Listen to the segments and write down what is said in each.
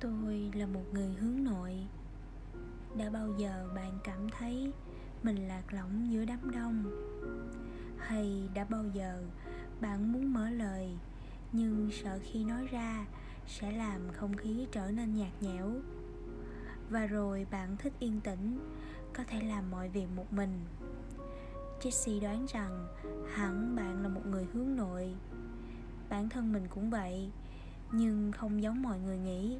tôi là một người hướng nội. Đã bao giờ bạn cảm thấy mình lạc lõng giữa đám đông? Hay đã bao giờ bạn muốn mở lời, nhưng sợ khi nói ra sẽ làm không khí trở nên nhạt nhẽo? Và rồi bạn thích yên tĩnh, có thể làm mọi việc một mình. Jesse đoán rằng hẳn bạn là một người hướng nội. Bản thân mình cũng vậy, nhưng không giống mọi người nghĩ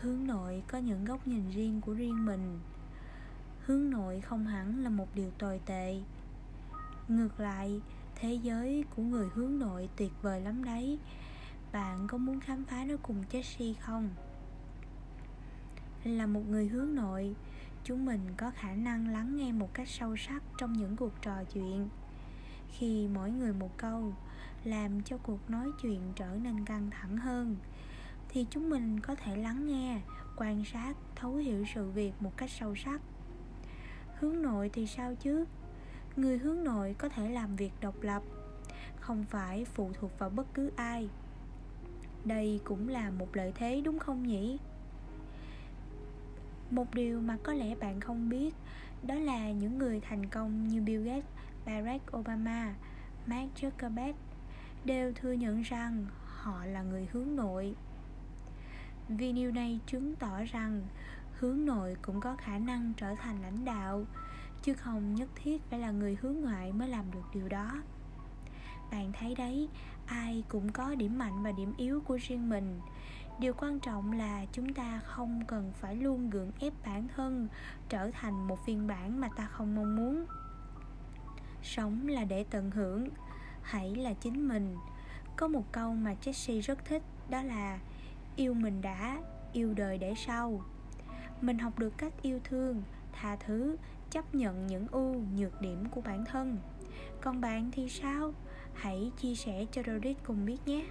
hướng nội có những góc nhìn riêng của riêng mình hướng nội không hẳn là một điều tồi tệ ngược lại thế giới của người hướng nội tuyệt vời lắm đấy bạn có muốn khám phá nó cùng Jessie không? Là một người hướng nội, chúng mình có khả năng lắng nghe một cách sâu sắc trong những cuộc trò chuyện. Khi mỗi người một câu làm cho cuộc nói chuyện trở nên căng thẳng hơn thì chúng mình có thể lắng nghe, quan sát, thấu hiểu sự việc một cách sâu sắc. Hướng nội thì sao chứ? Người hướng nội có thể làm việc độc lập, không phải phụ thuộc vào bất cứ ai đây cũng là một lợi thế đúng không nhỉ một điều mà có lẽ bạn không biết đó là những người thành công như bill gates barack obama mark zuckerberg đều thừa nhận rằng họ là người hướng nội vì điều này chứng tỏ rằng hướng nội cũng có khả năng trở thành lãnh đạo, chứ không nhất thiết phải là người hướng ngoại mới làm được điều đó. Bạn thấy đấy, ai cũng có điểm mạnh và điểm yếu của riêng mình. Điều quan trọng là chúng ta không cần phải luôn gượng ép bản thân trở thành một phiên bản mà ta không mong muốn. Sống là để tận hưởng, hãy là chính mình. Có một câu mà jesse rất thích, đó là yêu mình đã, yêu đời để sau. Mình học được cách yêu thương, tha thứ, chấp nhận những ưu nhược điểm của bản thân. Còn bạn thì sao? Hãy chia sẻ cho Dorit cùng biết nhé.